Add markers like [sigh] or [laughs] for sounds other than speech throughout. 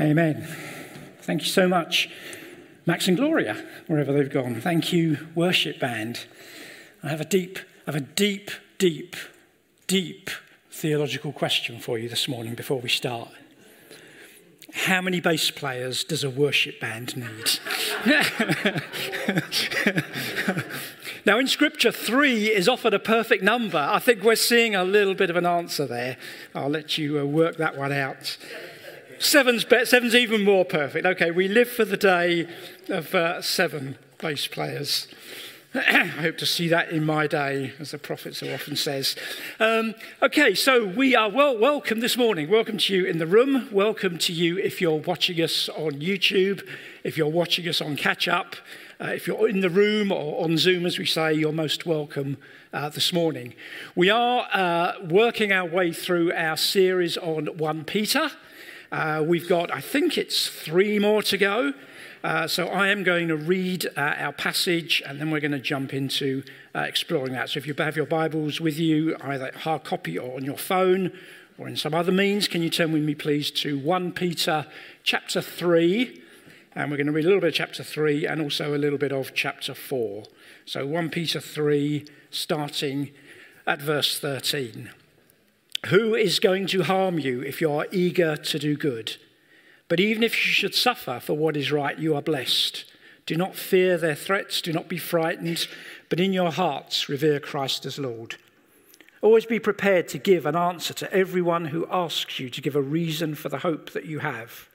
Amen. Thank you so much, Max and Gloria, wherever they've gone. Thank you, worship band. I have a deep, I have a deep, deep, deep theological question for you this morning before we start. How many bass players does a worship band need? [laughs] now, in Scripture, three is offered a perfect number. I think we're seeing a little bit of an answer there. I'll let you uh, work that one out. Seven's, be- seven's even more perfect. Okay, we live for the day of uh, seven bass players. [clears throat] I hope to see that in my day, as the prophet so often says. Um, okay, so we are well welcome this morning. Welcome to you in the room. Welcome to you if you're watching us on YouTube, if you're watching us on Catch Up, uh, if you're in the room or on Zoom, as we say, you're most welcome uh, this morning. We are uh, working our way through our series on 1 Peter. Uh, we've got, I think it's three more to go. Uh, so I am going to read uh, our passage and then we're going to jump into uh, exploring that. So if you have your Bibles with you, either hard copy or on your phone or in some other means, can you turn with me, please, to 1 Peter chapter 3. And we're going to read a little bit of chapter 3 and also a little bit of chapter 4. So 1 Peter 3, starting at verse 13. Who is going to harm you if you are eager to do good? But even if you should suffer for what is right, you are blessed. Do not fear their threats, do not be frightened, but in your hearts revere Christ as Lord. Always be prepared to give an answer to everyone who asks you to give a reason for the hope that you have.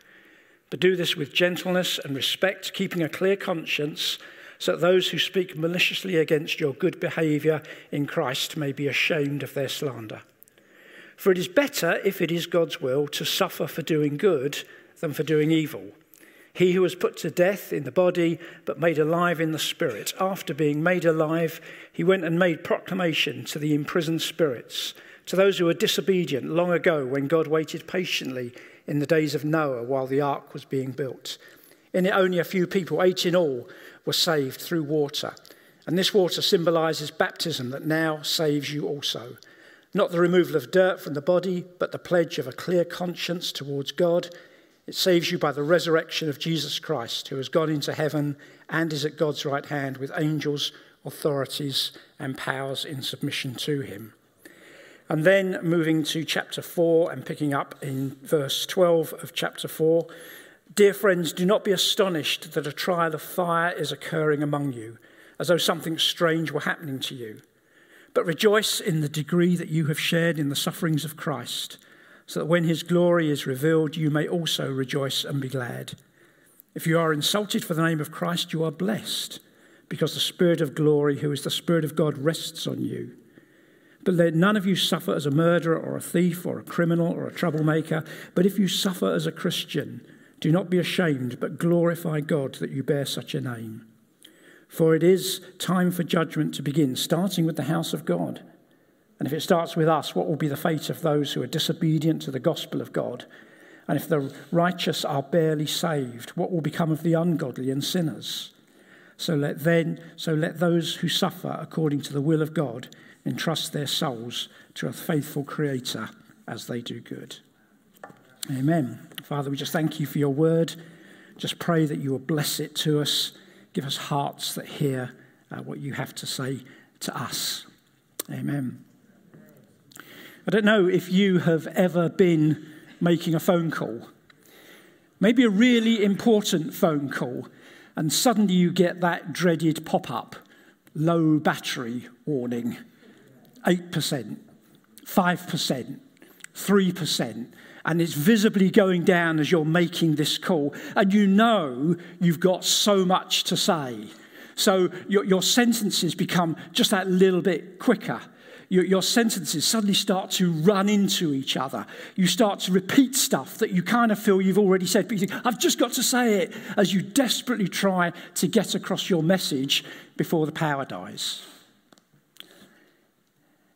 But do this with gentleness and respect, keeping a clear conscience, so that those who speak maliciously against your good behavior in Christ may be ashamed of their slander. For it is better, if it is God's will, to suffer for doing good than for doing evil. He who was put to death in the body, but made alive in the spirit, after being made alive, he went and made proclamation to the imprisoned spirits, to those who were disobedient long ago when God waited patiently in the days of Noah while the ark was being built. In it, only a few people, eight in all, were saved through water. And this water symbolizes baptism that now saves you also not the removal of dirt from the body, but the pledge of a clear conscience towards God. It saves you by the resurrection of Jesus Christ, who has gone into heaven and is at God's right hand with angels, authorities, and powers in submission to him. And then moving to chapter 4 and picking up in verse 12 of chapter 4. Dear friends, do not be astonished that a trial of fire is occurring among you, as though something strange were happening to you but rejoice in the degree that you have shared in the sufferings of Christ, so that when his glory is revealed, you may also rejoice and be glad. If you are insulted for the name of Christ, you are blessed, because the Spirit of glory, who is the Spirit of God, rests on you. But let none of you suffer as a murderer or a thief or a criminal or a troublemaker. But if you suffer as a Christian, do not be ashamed, but glorify God that you bear such a name. For it is time for judgment to begin, starting with the house of God. And if it starts with us, what will be the fate of those who are disobedient to the gospel of God? And if the righteous are barely saved, what will become of the ungodly and sinners? So let then, so let those who suffer according to the will of God entrust their souls to a faithful Creator as they do good. Amen. Father, we just thank you for your word. Just pray that you will bless it to us Give us hearts that hear uh, what you have to say to us. Amen. I don't know if you have ever been making a phone call, maybe a really important phone call, and suddenly you get that dreaded pop up low battery warning 8%, 5%, 3% and it's visibly going down as you're making this call. And you know you've got so much to say. So your, your sentences become just that little bit quicker. Your, your, sentences suddenly start to run into each other. You start to repeat stuff that you kind of feel you've already said, but you think, I've just got to say it, as you desperately try to get across your message before the power dies.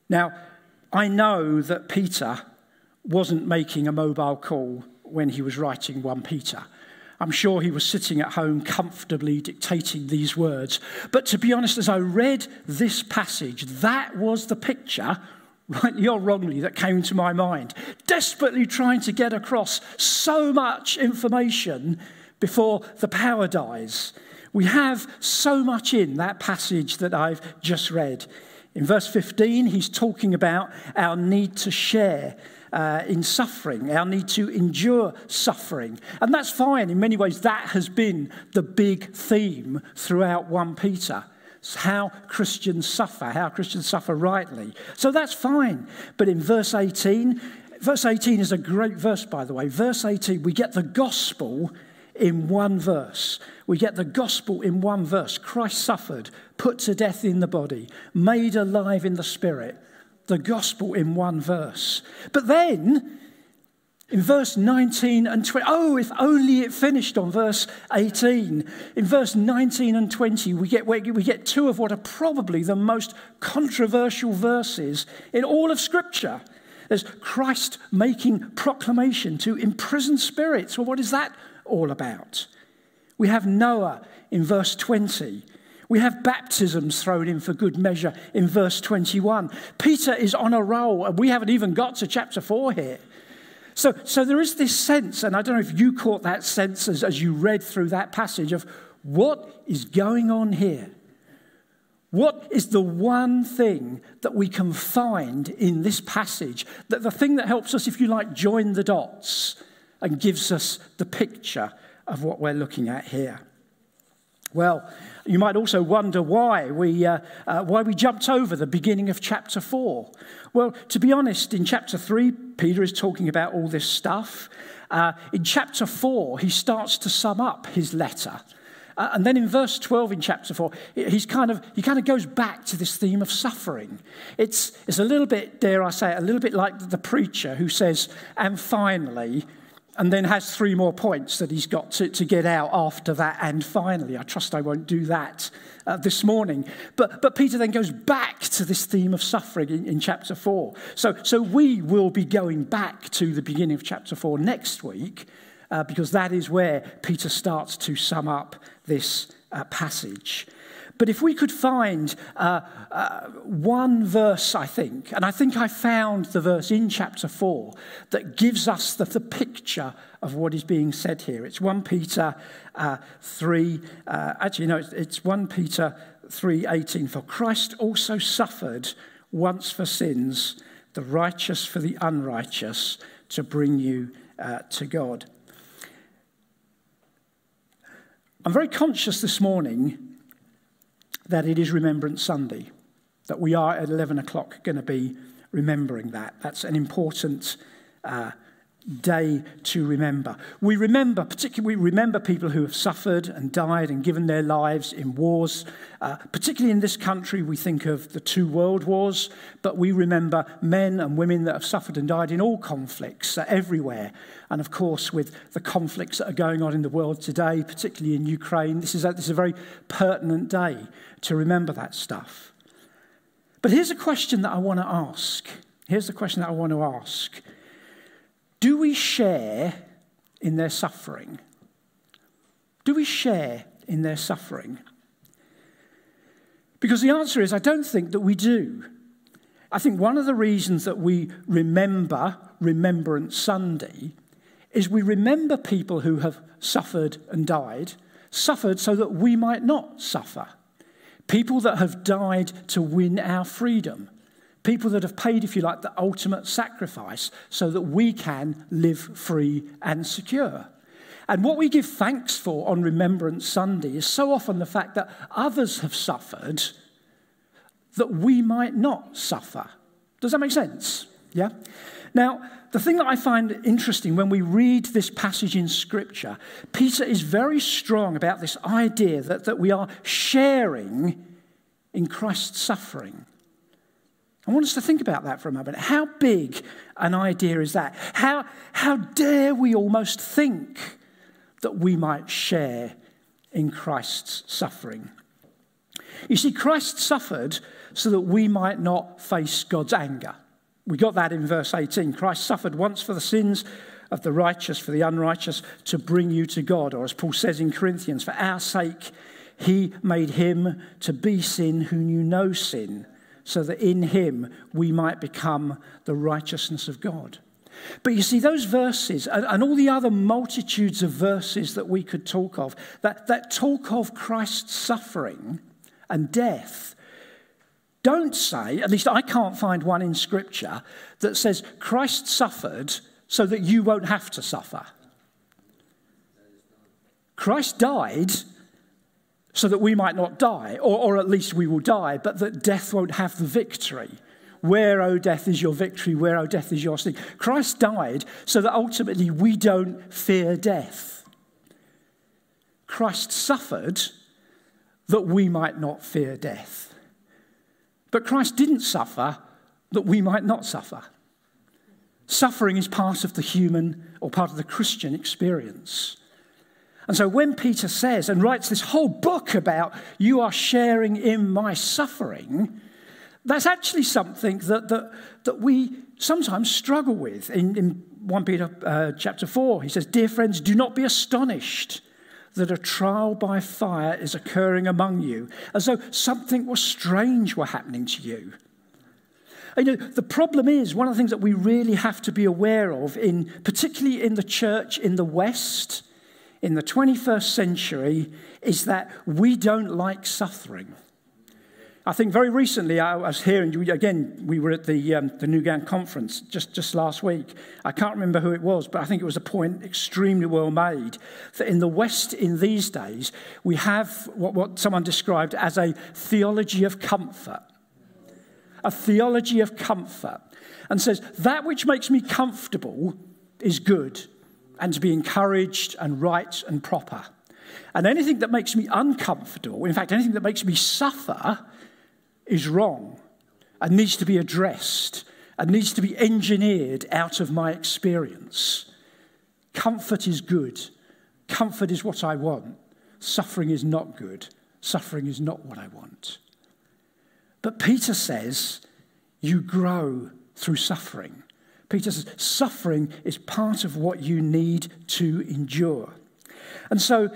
Now, I know that Peter wasn't making a mobile call when he was writing 1 Peter. I'm sure he was sitting at home comfortably dictating these words. But to be honest, as I read this passage, that was the picture [laughs] rightly or wrongly, that came to my mind, desperately trying to get across so much information before the power dies. We have so much in that passage that I've just read. In verse 15, he's talking about our need to share uh, in suffering, our need to endure suffering. And that's fine. In many ways, that has been the big theme throughout 1 Peter. How Christians suffer, how Christians suffer rightly. So that's fine. But in verse 18, verse 18 is a great verse, by the way. Verse 18, we get the gospel in one verse. We get the gospel in one verse. Christ suffered, put to death in the body, made alive in the spirit. The gospel in one verse. But then, in verse 19 and 20, oh, if only it finished on verse 18. In verse 19 and 20, we get, we get two of what are probably the most controversial verses in all of Scripture. There's Christ making proclamation to imprisoned spirits. Well, what is that all about? We have Noah in verse 20 we have baptisms thrown in for good measure in verse 21. Peter is on a roll, and we haven't even got to chapter 4 here. So, so there is this sense, and I don't know if you caught that sense as, as you read through that passage of what is going on here. What is the one thing that we can find in this passage? That the thing that helps us, if you like, join the dots and gives us the picture of what we're looking at here. Well, you might also wonder why we, uh, uh, why we jumped over the beginning of chapter 4. Well, to be honest, in chapter 3, Peter is talking about all this stuff. Uh, in chapter 4, he starts to sum up his letter. Uh, and then in verse 12 in chapter 4, he's kind of, he kind of goes back to this theme of suffering. It's, it's a little bit, dare I say, a little bit like the preacher who says, and finally, and then has three more points that he's got to, to get out after that. And finally, I trust I won't do that uh, this morning. But, but Peter then goes back to this theme of suffering in, in chapter 4. So, so we will be going back to the beginning of chapter 4 next week, uh, because that is where Peter starts to sum up this uh, passage. But if we could find uh, uh, one verse, I think, and I think I found the verse in chapter 4 that gives us the, the picture of what is being said here. It's 1 Peter uh, 3, uh, actually, no, it's, it's 1 Peter 3.18. For Christ also suffered once for sins, the righteous for the unrighteous, to bring you uh, to God. I'm very conscious this morning that it is Remembrance Sunday, that we are at 11 o'clock going to be remembering that. That's an important uh, day to remember. We remember, particularly, we remember people who have suffered and died and given their lives in wars. Uh, particularly in this country, we think of the two world wars, but we remember men and women that have suffered and died in all conflicts uh, everywhere. And of course, with the conflicts that are going on in the world today, particularly in Ukraine, this is a, this is a very pertinent day to remember that stuff. But here's a question that I want to ask. Here's the question that I want to ask Do we share in their suffering? Do we share in their suffering? Because the answer is, I don't think that we do. I think one of the reasons that we remember Remembrance Sunday is we remember people who have suffered and died, suffered so that we might not suffer. People that have died to win our freedom. People that have paid, if you like, the ultimate sacrifice so that we can live free and secure. And what we give thanks for on Remembrance Sunday is so often the fact that others have suffered that we might not suffer. Does that make sense? Yeah? Now, the thing that I find interesting when we read this passage in Scripture, Peter is very strong about this idea that, that we are sharing in Christ's suffering. I want us to think about that for a moment. How big an idea is that? How, how dare we almost think that we might share in Christ's suffering? You see, Christ suffered so that we might not face God's anger. We got that in verse 18. Christ suffered once for the sins of the righteous, for the unrighteous, to bring you to God. Or as Paul says in Corinthians, for our sake, he made him to be sin who knew no sin, so that in him we might become the righteousness of God. But you see, those verses and, and, all the other multitudes of verses that we could talk of, that, that talk of Christ's suffering and death, don't say, at least I can't find one in Scripture, that says Christ suffered so that you won't have to suffer. Christ died so that we might not die, or, or at least we will die, but that death won't have the victory. Where, O death, is your victory? Where, O death, is your sting? Christ died so that ultimately we don't fear death. Christ suffered that we might not fear death. But Christ didn't suffer that we might not suffer. Suffering is part of the human or part of the Christian experience. And so when Peter says and writes this whole book about you are sharing in my suffering, that's actually something that, that, that we sometimes struggle with. In, in 1 Peter uh, chapter 4, he says, Dear friends, do not be astonished that a trial by fire is occurring among you, as though something was strange were happening to you. You know, the problem is one of the things that we really have to be aware of, in, particularly in the church in the West, in the 21st century is that we don't like suffering. I think very recently I was hearing, again, we were at the, um, the New conference just, just last week. I can't remember who it was, but I think it was a point extremely well made that in the West in these days, we have what, what someone described as a theology of comfort. A theology of comfort. And says, that which makes me comfortable is good and to be encouraged and right and proper. And anything that makes me uncomfortable, in fact, anything that makes me suffer, is wrong and needs to be addressed and needs to be engineered out of my experience. Comfort is good. Comfort is what I want. Suffering is not good. Suffering is not what I want. But Peter says, you grow through suffering. Peter says, suffering is part of what you need to endure. And so,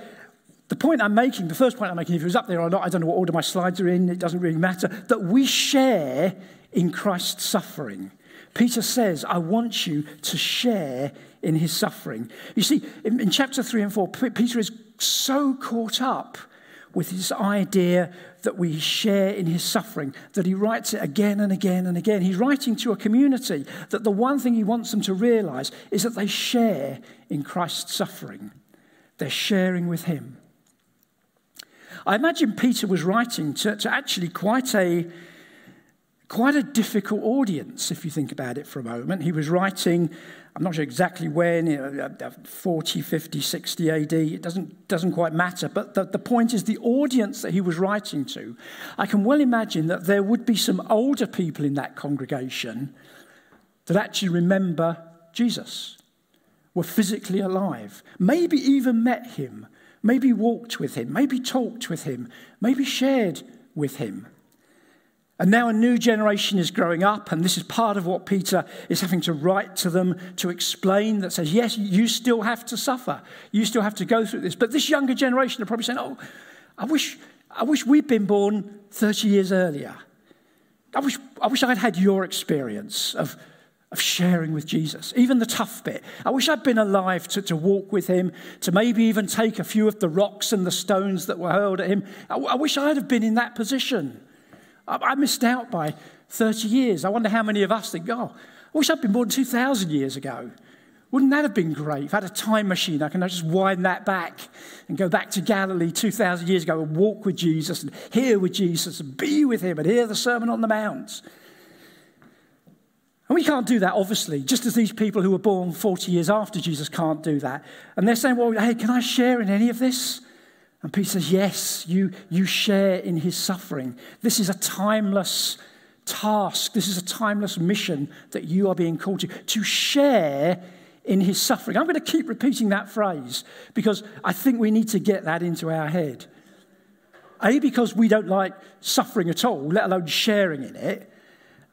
the point I'm making, the first point I'm making, if it was up there or not, I don't know what order my slides are in, it doesn't really matter, that we share in Christ's suffering. Peter says, I want you to share in his suffering. You see, in, in chapter 3 and 4, Peter is so caught up with this idea that we share in his suffering, that he writes it again and again and again. He's writing to a community that the one thing he wants them to realize is that they share in Christ's suffering. They're sharing with him. I imagine Peter was writing to, to actually quite a, quite a difficult audience, if you think about it for a moment. He was writing I'm not sure exactly when, uh, uh, 40, 50, 60 AD, it doesn't, doesn't quite matter. But the, the point is, the audience that he was writing to, I can well imagine that there would be some older people in that congregation that actually remember Jesus, were physically alive, maybe even met him, maybe walked with him, maybe talked with him, maybe shared with him. And now a new generation is growing up, and this is part of what Peter is having to write to them to explain that says, yes, you still have to suffer. You still have to go through this. But this younger generation are probably saying, oh, I wish, I wish we'd been born 30 years earlier. I wish, I wish I'd had your experience of, of sharing with Jesus, even the tough bit. I wish I'd been alive to, to walk with him, to maybe even take a few of the rocks and the stones that were hurled at him. I, I wish I'd have been in that position. I missed out by 30 years. I wonder how many of us think, oh, I wish I'd been born 2,000 years ago. Wouldn't that have been great? If I had a time machine, I can just wind that back and go back to Galilee 2,000 years ago and walk with Jesus and hear with Jesus and be with him and hear the Sermon on the Mount. And we can't do that, obviously, just as these people who were born 40 years after Jesus can't do that. And they're saying, well, hey, can I share in any of this? And Peter says, Yes, you, you share in his suffering. This is a timeless task. This is a timeless mission that you are being called to, to share in his suffering. I'm going to keep repeating that phrase because I think we need to get that into our head. A, because we don't like suffering at all, let alone sharing in it.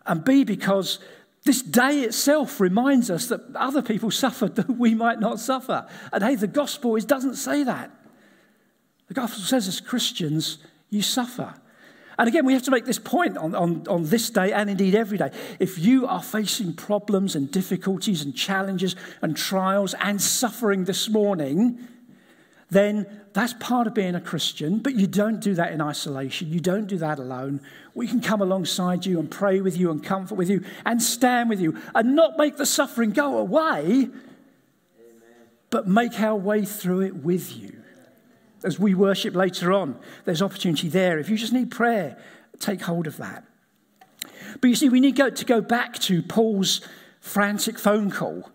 And B, because this day itself reminds us that other people [laughs] suffered that we might not suffer. And hey, the gospel is, doesn't say that. The gospel says, as Christians, you suffer. And again, we have to make this point on, on, on this day and indeed every day. If you are facing problems and difficulties and challenges and trials and suffering this morning, then that's part of being a Christian, but you don't do that in isolation. You don't do that alone. We can come alongside you and pray with you and comfort with you and stand with you and not make the suffering go away, Amen. but make our way through it with you. As we worship later on, there's opportunity there. If you just need prayer, take hold of that. But you see, we need to go back to Paul's frantic phone call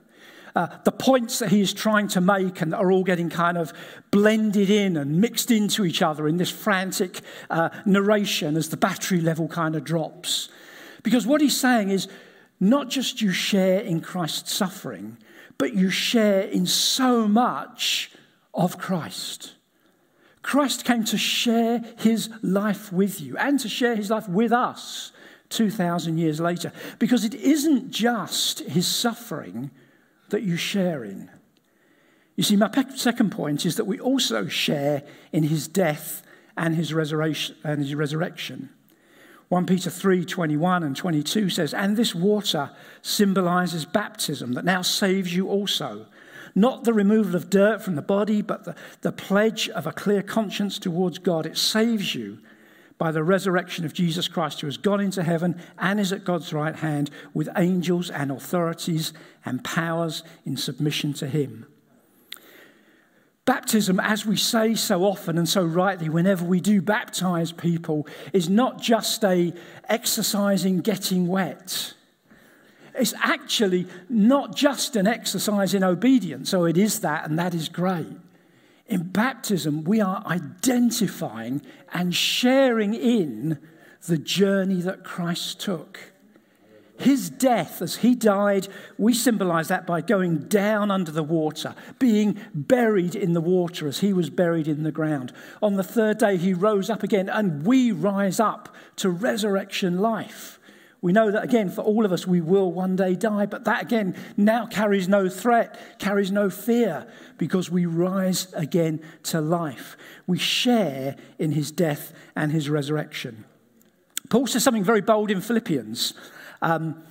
uh, the points that he is trying to make and are all getting kind of blended in and mixed into each other in this frantic uh, narration as the battery level kind of drops. Because what he's saying is not just you share in Christ's suffering, but you share in so much of Christ. Christ came to share his life with you and to share his life with us 2,000 years later. Because it isn't just his suffering that you share in. You see, my second point is that we also share in his death and his resurrection. And his resurrection. 1 Peter 3 21 and 22 says, And this water symbolizes baptism that now saves you also. Not the removal of dirt from the body, but the, the pledge of a clear conscience towards God. It saves you by the resurrection of Jesus Christ, who has gone into heaven and is at God's right hand with angels and authorities and powers in submission to him. Baptism, as we say so often and so rightly whenever we do baptize people, is not just a exercising getting wet. It's actually not just an exercise in obedience, so it is that, and that is great. In baptism, we are identifying and sharing in the journey that Christ took. His death, as he died, we symbolize that by going down under the water, being buried in the water as he was buried in the ground. On the third day, he rose up again, and we rise up to resurrection life. We know that again, for all of us, we will one day die, but that again now carries no threat, carries no fear, because we rise again to life. We share in his death and his resurrection. Paul says something very bold in Philippians. Um,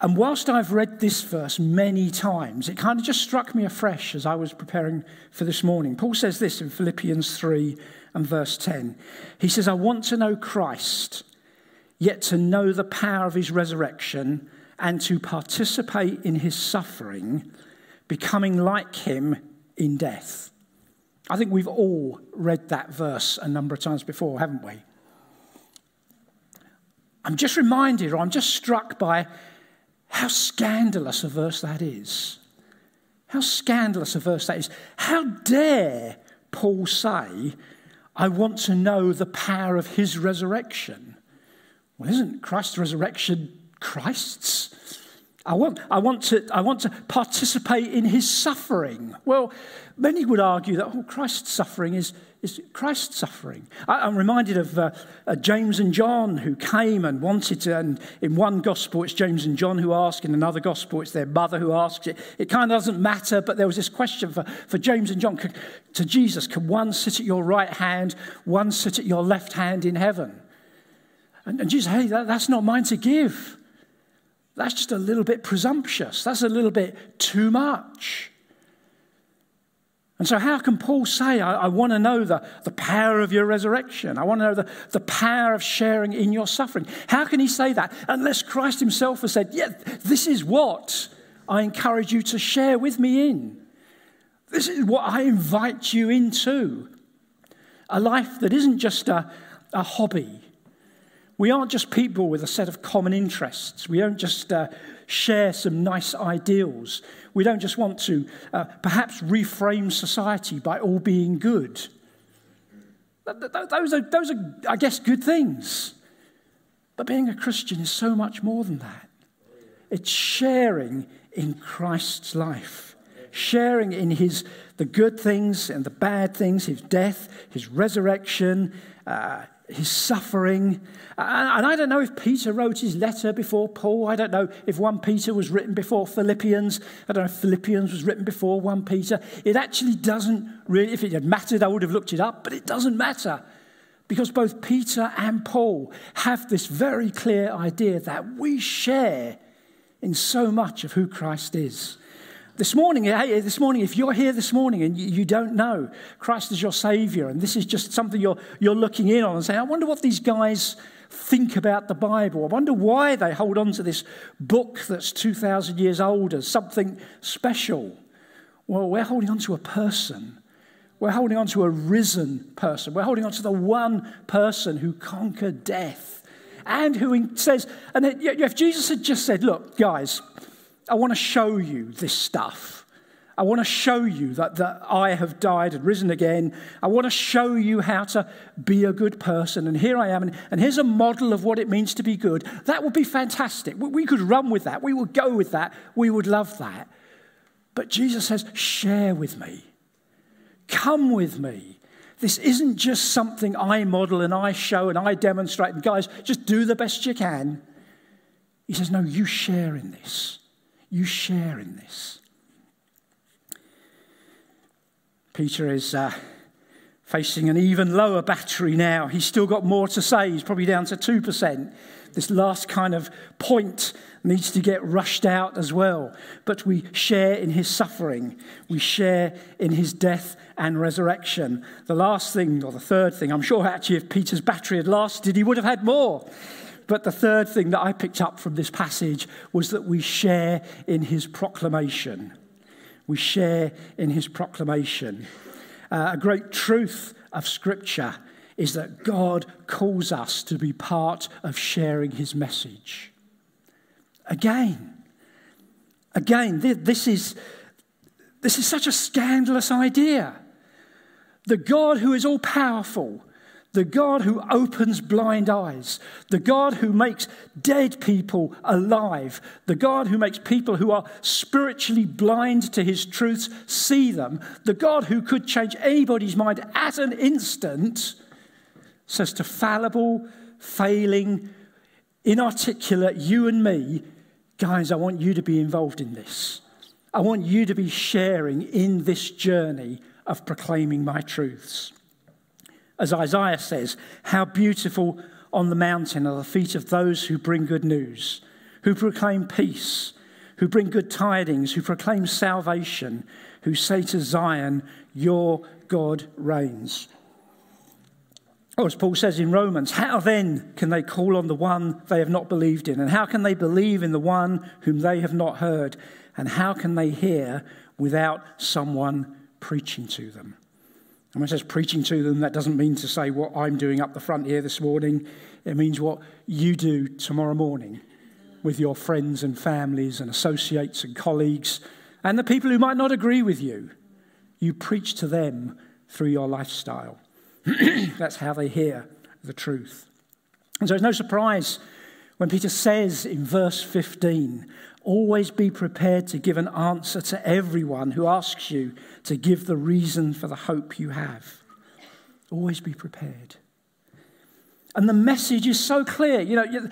and whilst I've read this verse many times, it kind of just struck me afresh as I was preparing for this morning. Paul says this in Philippians 3 and verse 10. He says, I want to know Christ yet to know the power of his resurrection and to participate in his suffering, becoming like him in death. I think we've all read that verse a number of times before, haven't we? I'm just reminded, or I'm just struck by how scandalous a verse that is. How scandalous a verse that is. How dare Paul say, I want to know the power of his resurrection? Well, isn't Christ's resurrection Christ's? I want, I, want to, I want to participate in his suffering. Well, many would argue that oh, Christ's suffering is, is Christ's suffering. I, am reminded of uh, uh, James and John who came and wanted to, and in one gospel it's James and John who ask, in another gospel it's their mother who asks. It, it kind of doesn't matter, but there was this question for, for James and John to Jesus Can one sit at your right hand, one sit at your left hand in heaven? And, and Jesus, hey, that, that's not mine to give. That's just a little bit presumptuous. That's a little bit too much. And so, how can Paul say, I, I want to know the, the power of your resurrection? I want to know the, the power of sharing in your suffering? How can he say that unless Christ himself has said, Yeah, this is what I encourage you to share with me in? This is what I invite you into. A life that isn't just a, a hobby, we aren't just people with a set of common interests. We don't just uh, share some nice ideals. We don't just want to uh, perhaps reframe society by all being good. Those are, those are, I guess, good things. But being a Christian is so much more than that. It's sharing in Christ's life, sharing in his the good things and the bad things, his death, his resurrection, uh, his suffering. And I don't know if Peter wrote his letter before Paul. I don't know if 1 Peter was written before Philippians. I don't know if Philippians was written before 1 Peter. It actually doesn't really, if it had mattered, I would have looked it up, but it doesn't matter. Because both Peter and Paul have this very clear idea that we share in so much of who Christ is. This morning, hey, this morning, if you're here this morning and you don't know Christ is your Savior, and this is just something you're, you're looking in on and saying, I wonder what these guys think about the Bible. I wonder why they hold on to this book that's 2,000 years old as something special. Well, we're holding on to a person. We're holding on to a risen person. We're holding on to the one person who conquered death and who says, and if Jesus had just said, Look, guys, I want to show you this stuff. I want to show you that, that I have died and risen again. I want to show you how to be a good person. And here I am. And, and here's a model of what it means to be good. That would be fantastic. We, we could run with that. We would go with that. We would love that. But Jesus says, share with me. Come with me. This isn't just something I model and I show and I demonstrate. And guys, just do the best you can. He says, no, you share in this. You share in this. Peter is uh, facing an even lower battery now. He's still got more to say. He's probably down to 2%. This last kind of point needs to get rushed out as well. But we share in his suffering, we share in his death and resurrection. The last thing, or the third thing, I'm sure actually if Peter's battery had lasted, he would have had more. But the third thing that I picked up from this passage was that we share in his proclamation we share in his proclamation. Uh, a great truth of Scripture is that God calls us to be part of sharing his message. Again, again, this is, this is such a scandalous idea. The God who is all powerful, the God who opens blind eyes, the God who makes dead people alive, the God who makes people who are spiritually blind to his truths see them, the God who could change anybody's mind at an instant, says to fallible, failing, inarticulate you and me, guys, I want you to be involved in this. I want you to be sharing in this journey of proclaiming my truths. As Isaiah says, How beautiful on the mountain are the feet of those who bring good news, who proclaim peace, who bring good tidings, who proclaim salvation, who say to Zion, Your God reigns. Or as Paul says in Romans, how then can they call on the one they have not believed in? And how can they believe in the one whom they have not heard? And how can they hear without someone preaching to them? And when it says preaching to them, that doesn't mean to say what I'm doing up the front here this morning. It means what you do tomorrow morning with your friends and families and associates and colleagues and the people who might not agree with you. You preach to them through your lifestyle. [clears throat] That's how they hear the truth. And so it's no surprise when Peter says in verse 15, Always be prepared to give an answer to everyone who asks you to give the reason for the hope you have. Always be prepared. And the message is so clear. You know,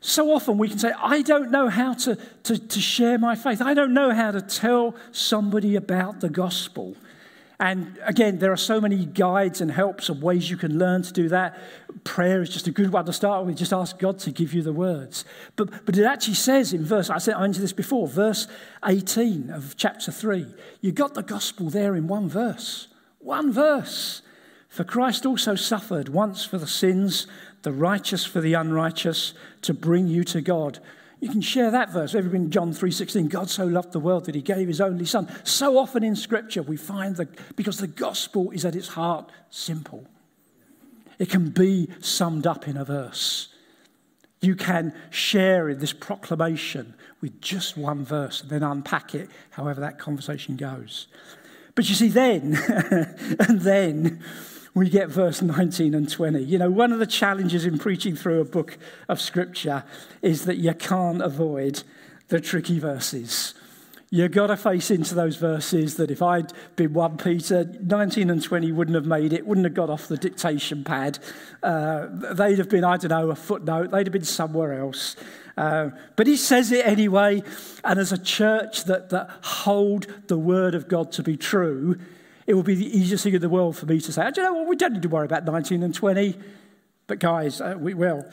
so often we can say, I don't know how to, to, to share my faith. I don't know how to tell somebody about the gospel. And again, there are so many guides and helps of ways you can learn to do that. Prayer is just a good one to start with. Just ask God to give you the words. But, but it actually says in verse, I said I mentioned this before, verse 18 of chapter 3, you got the gospel there in one verse. One verse. For Christ also suffered once for the sins, the righteous for the unrighteous, to bring you to God. You can share that verse. Ever been John 3:16? God so loved the world that he gave his only son. So often in scripture we find that because the gospel is at its heart simple. It can be summed up in a verse. You can share in this proclamation with just one verse and then unpack it however that conversation goes. But you see, then, [laughs] and then we get verse 19 and 20. You know, one of the challenges in preaching through a book of scripture is that you can't avoid the tricky verses. You've got to face into those verses that if I'd been 1 Peter, 19 and 20 wouldn't have made it, wouldn't have got off the dictation pad. Uh, they'd have been, I don't know, a footnote, they'd have been somewhere else. Uh, but he says it anyway, and as a church that, that hold the word of God to be true, it would be the easiest thing in the world for me to say, do you know what, we don't need to worry about 19 and 20. But guys, uh, we will.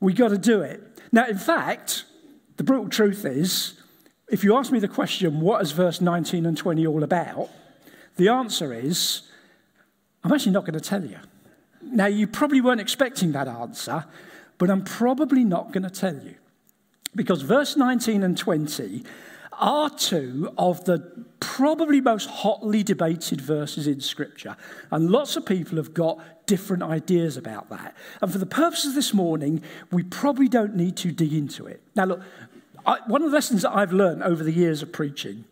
We've got to do it. Now, in fact, the brutal truth is, if you ask me the question, what is verse 19 and 20 all about? The answer is, I'm actually not going to tell you. Now, you probably weren't expecting that answer, but I'm probably not going to tell you. Because verse 19 and 20 are two of the probably most hotly debated verses in Scripture. And lots of people have got different ideas about that. And for the purposes of this morning, we probably don't need to dig into it. Now, look, I, one of the lessons that I've learned over the years of preaching,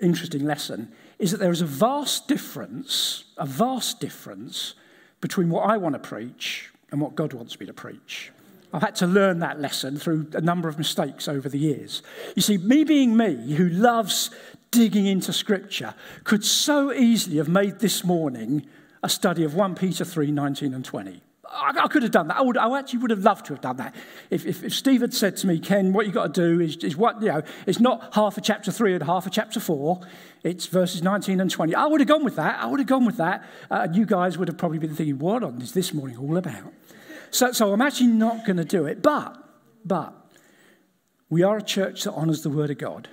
interesting lesson, is that there is a vast difference, a vast difference between what I want to preach and what God wants me to preach. I've had to learn that lesson through a number of mistakes over the years. You see, me being me, who loves digging into Scripture, could so easily have made this morning a study of 1 Peter 3 19 and 20. I, could have done that. I, would, I actually would have loved to have done that. If, if, if Steve had said to me, Ken, what you've got to do is, is what, you know, it's not half a chapter 3 and half a chapter 4, it's verses 19 and 20. I would have gone with that. I would have gone with that. Uh, and you guys would have probably been thinking, what on is this morning all about? So, so I'm actually not going to do it. But, but, we are a church that honours the Word of God.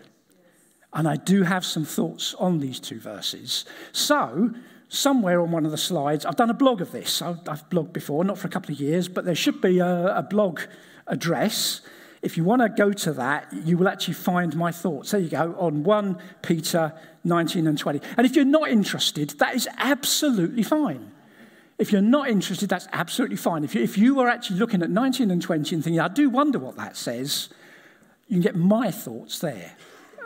And I do have some thoughts on these two verses. So, somewhere on one of the slides, I've done a blog of this. I've, I've blogged before, not for a couple of years, but there should be a, a blog address. If you want to go to that, you will actually find my thoughts. There you go, on 1 Peter 19 and 20. And if you're not interested, that is absolutely fine. If you're not interested, that's absolutely fine. If you, if you were actually looking at 19 and 20 and thinking, I do wonder what that says, you can get my thoughts there.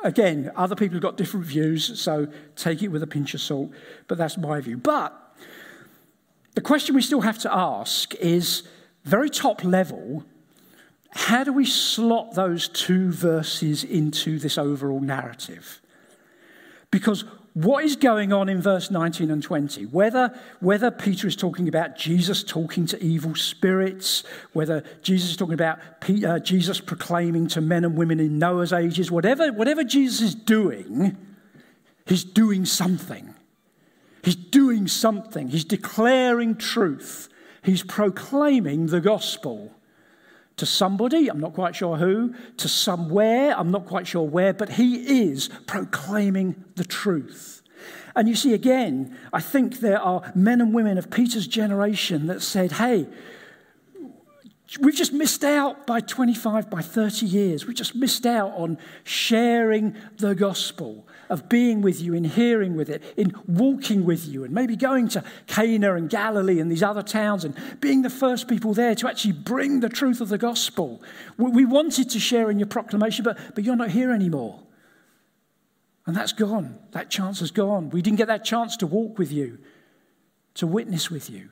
Again, other people have got different views, so take it with a pinch of salt, but that's my view. But the question we still have to ask is very top level how do we slot those two verses into this overall narrative? Because what is going on in verse 19 and 20? Whether, whether Peter is talking about Jesus talking to evil spirits, whether Jesus is talking about uh, Jesus proclaiming to men and women in Noah's ages, whatever, whatever Jesus is doing, he's doing something. He's doing something. He's declaring truth. He's proclaiming the gospel to somebody, I'm not quite sure who, to somewhere, I'm not quite sure where, but he is proclaiming the truth. And you see, again, I think there are men and women of Peter's generation that said, hey, We've just missed out by 25, by 30 years. We just missed out on sharing the gospel, of being with you, in hearing with it, in walking with you, and maybe going to Cana and Galilee and these other towns and being the first people there to actually bring the truth of the gospel. We wanted to share in your proclamation, but, but you're not here anymore. And that's gone. That chance has gone. We didn't get that chance to walk with you, to witness with you.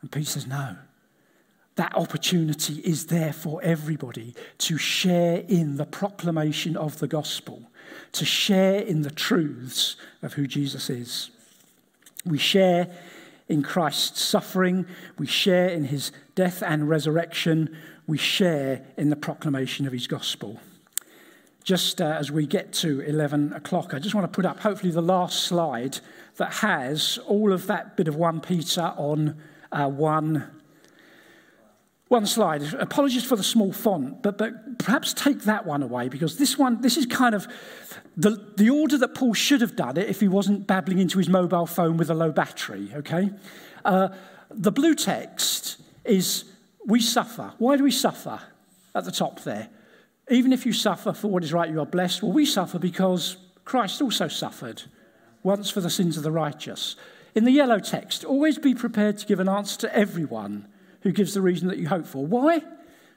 And Peter says, No that opportunity is there for everybody to share in the proclamation of the gospel, to share in the truths of who Jesus is. We share in Christ's suffering, we share in his death and resurrection, we share in the proclamation of his gospel. Just uh, as we get to 11 o'clock, I just want to put up hopefully the last slide that has all of that bit of 1 Peter on uh, 1 one slide. Apologies for the small font, but, but perhaps take that one away because this one, this is kind of the, the order that Paul should have done it if he wasn't babbling into his mobile phone with a low battery, okay? Uh, the blue text is we suffer. Why do we suffer? At the top there. Even if you suffer for what is right, you are blessed. Well, we suffer because Christ also suffered once for the sins of the righteous. In the yellow text, always be prepared to give an answer to everyone who gives the reason that you hope for. Why?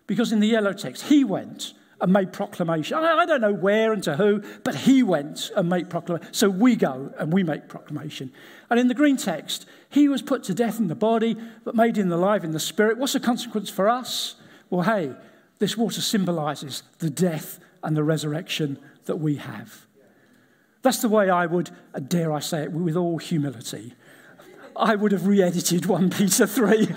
Because in the yellow text, he went and made proclamation. I don't know where and to who, but he went and made proclamation. So we go and we make proclamation. And in the green text, he was put to death in the body, but made in the alive in the spirit. What's the consequence for us? Well, hey, this water symbolizes the death and the resurrection that we have. That's the way I would, uh, dare I say it, with all humility, I would have re edited 1 Peter 3.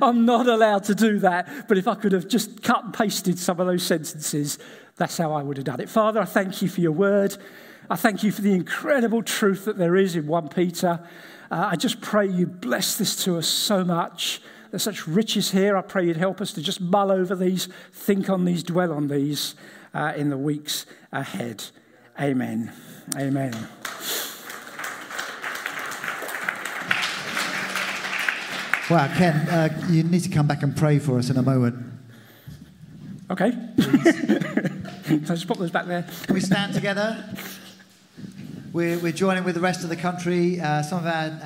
[laughs] I'm not allowed to do that, but if I could have just cut and pasted some of those sentences, that's how I would have done it. Father, I thank you for your word. I thank you for the incredible truth that there is in 1 Peter. Uh, I just pray you bless this to us so much. There's such riches here. I pray you'd help us to just mull over these, think on these, dwell on these uh, in the weeks ahead. Amen. Amen. Wow, Ken, uh, you need to come back and pray for us in a moment. Okay. [laughs] so just put those back there. Can we stand together? We're, we're joining with the rest of the country. Uh, some of our